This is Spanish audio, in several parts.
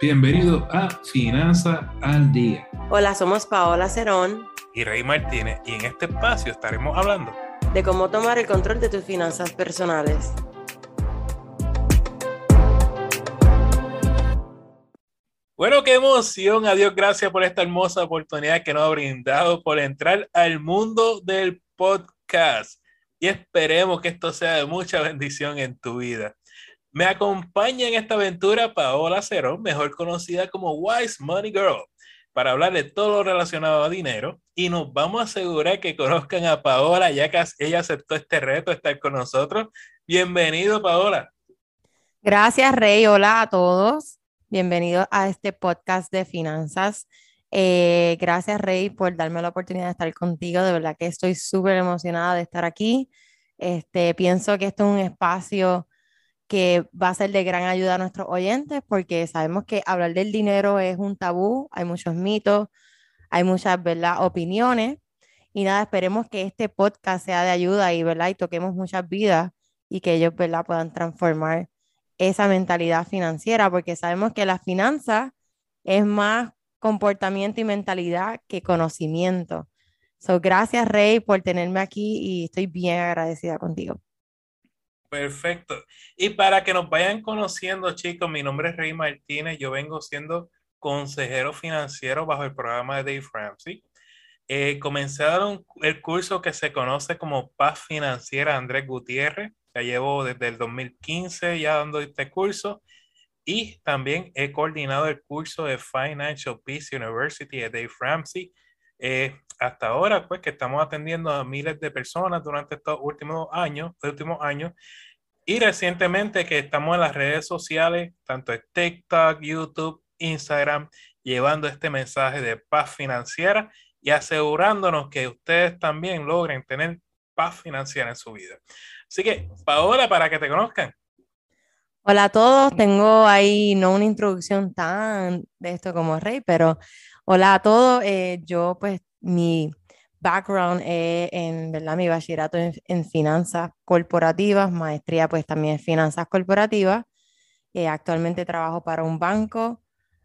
Bienvenido a Finanza al Día. Hola, somos Paola Cerón y Rey Martínez y en este espacio estaremos hablando de cómo tomar el control de tus finanzas personales. Bueno, qué emoción. Adiós, gracias por esta hermosa oportunidad que nos ha brindado por entrar al mundo del podcast. Y esperemos que esto sea de mucha bendición en tu vida. Me acompaña en esta aventura Paola Cerón, mejor conocida como Wise Money Girl, para hablar de todo lo relacionado a dinero y nos vamos a asegurar que conozcan a Paola ya que ella aceptó este reto estar con nosotros. Bienvenido, Paola. Gracias, Rey. Hola a todos. Bienvenidos a este podcast de finanzas. Eh, gracias, Rey, por darme la oportunidad de estar contigo. De verdad que estoy súper emocionada de estar aquí. Este, pienso que esto es un espacio que va a ser de gran ayuda a nuestros oyentes porque sabemos que hablar del dinero es un tabú, hay muchos mitos, hay muchas ¿verdad? opiniones y nada, esperemos que este podcast sea de ayuda y, ¿verdad? y toquemos muchas vidas y que ellos ¿verdad? puedan transformar esa mentalidad financiera porque sabemos que la finanza es más comportamiento y mentalidad que conocimiento. So, gracias Rey por tenerme aquí y estoy bien agradecida contigo. Perfecto. Y para que nos vayan conociendo, chicos, mi nombre es Rey Martínez. Yo vengo siendo consejero financiero bajo el programa de Dave Ramsey. Eh, dar el curso que se conoce como Paz Financiera Andrés Gutiérrez. Ya llevo desde el 2015 ya dando este curso. Y también he coordinado el curso de Financial Peace University de Dave Ramsey. Eh, hasta ahora, pues que estamos atendiendo a miles de personas durante estos últimos años, últimos años, y recientemente que estamos en las redes sociales, tanto en TikTok, YouTube, Instagram, llevando este mensaje de paz financiera y asegurándonos que ustedes también logren tener paz financiera en su vida. Así que, Paola, para que te conozcan. Hola a todos, tengo ahí no una introducción tan de esto como Rey, pero hola a todos. Eh, yo pues mi background es en, ¿verdad? Mi bachillerato en, finanzas corporativas, maestría pues también en finanzas corporativas. Eh, actualmente trabajo para un banco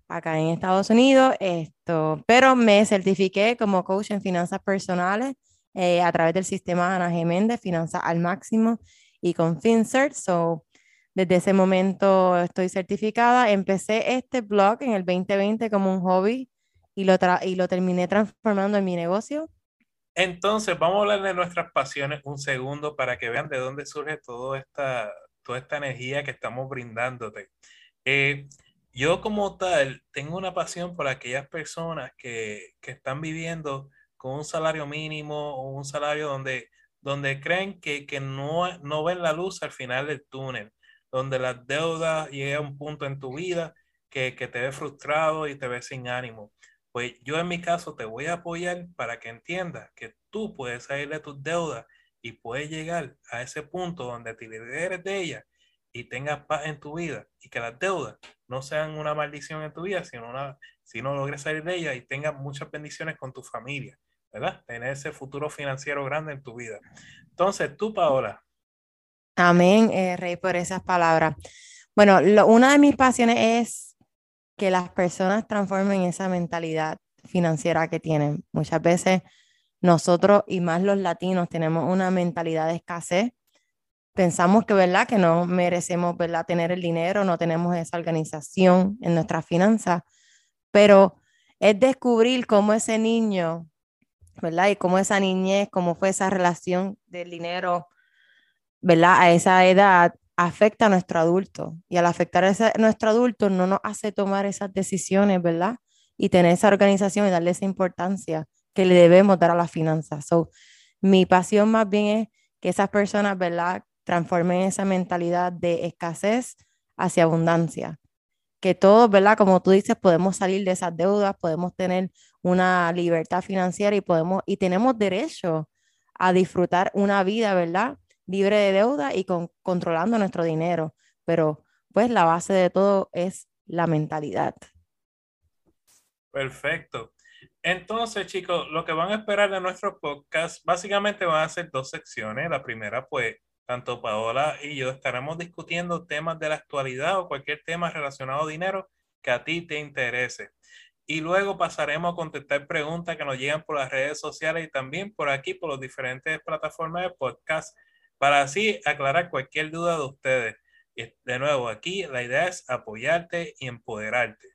acá en Estados Unidos, esto, pero me certifiqué como coach en finanzas personales eh, a través del sistema Ana Geméndez, Finanzas al Máximo y con FinCert. So, desde ese momento estoy certificada. Empecé este blog en el 2020 como un hobby y lo, y lo terminé transformando en mi negocio. Entonces, vamos a hablar de nuestras pasiones un segundo para que vean de dónde surge toda esta, toda esta energía que estamos brindándote. Eh, yo como tal tengo una pasión por aquellas personas que, que, están viviendo con un salario mínimo o un salario donde, donde creen que, que no, no ven la luz al final del túnel, donde las deudas llegan a un punto en tu vida que, que te ve frustrado y te ve sin ánimo. Pues yo en mi caso te voy a apoyar para que entiendas que tú puedes salir de tus deudas y puedes llegar a ese punto donde te liberes de ellas y tengas paz en tu vida y que las deudas no sean una maldición en tu vida, sino una, no logres salir de ellas y tengas muchas bendiciones con tu familia, ¿verdad? Tener ese futuro financiero grande en tu vida. Entonces, tú, Paola. Amén, eh, Rey, por esas palabras. Bueno, una de mis pasiones es que las personas transformen esa mentalidad financiera que tienen. Muchas veces nosotros y más los latinos tenemos una mentalidad de escasez. Pensamos que, ¿verdad? Que no merecemos, ¿verdad? Tener el dinero, no tenemos esa organización en nuestras finanzas, pero es descubrir cómo ese niño, ¿verdad? Y cómo esa niñez, cómo fue esa relación del dinero, ¿verdad? A esa edad afecta a nuestro adulto y al afectar a nuestro adulto no nos hace tomar esas decisiones, ¿verdad? Y tener esa organización y darle esa importancia que le debemos dar a las finanzas. So, mi pasión más bien es que esas personas, ¿verdad? Transformen esa mentalidad de escasez hacia abundancia. Que todos, ¿verdad? Como tú dices, podemos salir de esas deudas, podemos tener una libertad financiera y podemos y tenemos derecho a disfrutar una vida, ¿verdad? Libre de deuda y con, controlando nuestro dinero. Pero pues la base de todo es la mentalidad. Perfecto. Entonces, chicos, lo que van a esperar de nuestro podcast básicamente van a ser dos secciones. La primera, pues, tanto Paola y yo estaremos discutiendo temas de la actualidad o cualquier tema relacionado a dinero que a ti te interese. Y luego pasaremos a contestar preguntas que nos llegan por las redes sociales y también por aquí, por las diferentes plataformas de podcast, para así aclarar cualquier duda de ustedes. De nuevo, aquí la idea es apoyarte y empoderarte.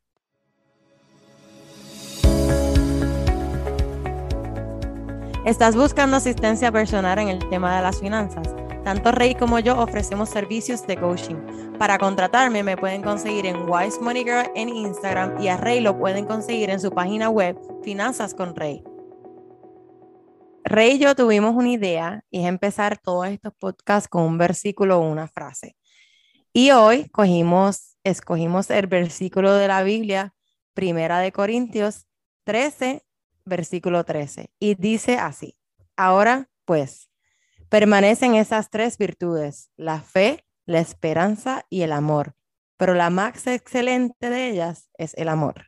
¿Estás buscando asistencia personal en el tema de las finanzas? Tanto Rey como yo ofrecemos servicios de coaching. Para contratarme me pueden conseguir en Wise Money Girl en Instagram y a Rey lo pueden conseguir en su página web Finanzas con Rey. Rey y yo tuvimos una idea y es empezar todos estos podcasts con un versículo o una frase. Y hoy cogimos, escogimos el versículo de la Biblia, Primera de Corintios 13, versículo 13. Y dice así, ahora pues, permanecen esas tres virtudes, la fe, la esperanza y el amor, pero la más excelente de ellas es el amor.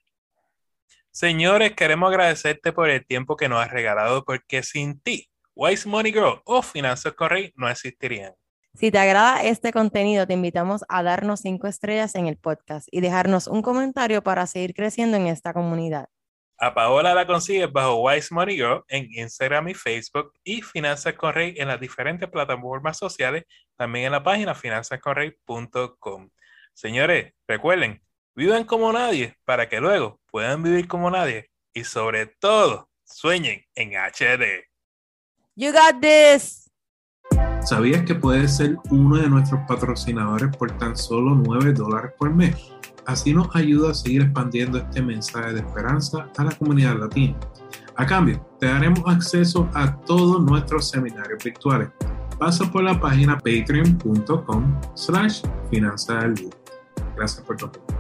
Señores, queremos agradecerte por el tiempo que nos has regalado, porque sin ti, Wise Money Girl o Finanzas Correy no existirían. Si te agrada este contenido, te invitamos a darnos cinco estrellas en el podcast y dejarnos un comentario para seguir creciendo en esta comunidad. A Paola la consigues bajo Wise Money Girl en Instagram y Facebook y Finanzas Correy en las diferentes plataformas sociales, también en la página finanzascorrey.com. Señores, recuerden, vivan como nadie para que luego puedan vivir como nadie y sobre todo sueñen en HD. You got this. ¿Sabías que puedes ser uno de nuestros patrocinadores por tan solo 9 dólares por mes? Así nos ayuda a seguir expandiendo este mensaje de esperanza a la comunidad latina. A cambio, te daremos acceso a todos nuestros seminarios virtuales. Pasa por la página patreon.com slash finanza Gracias por tu apoyo.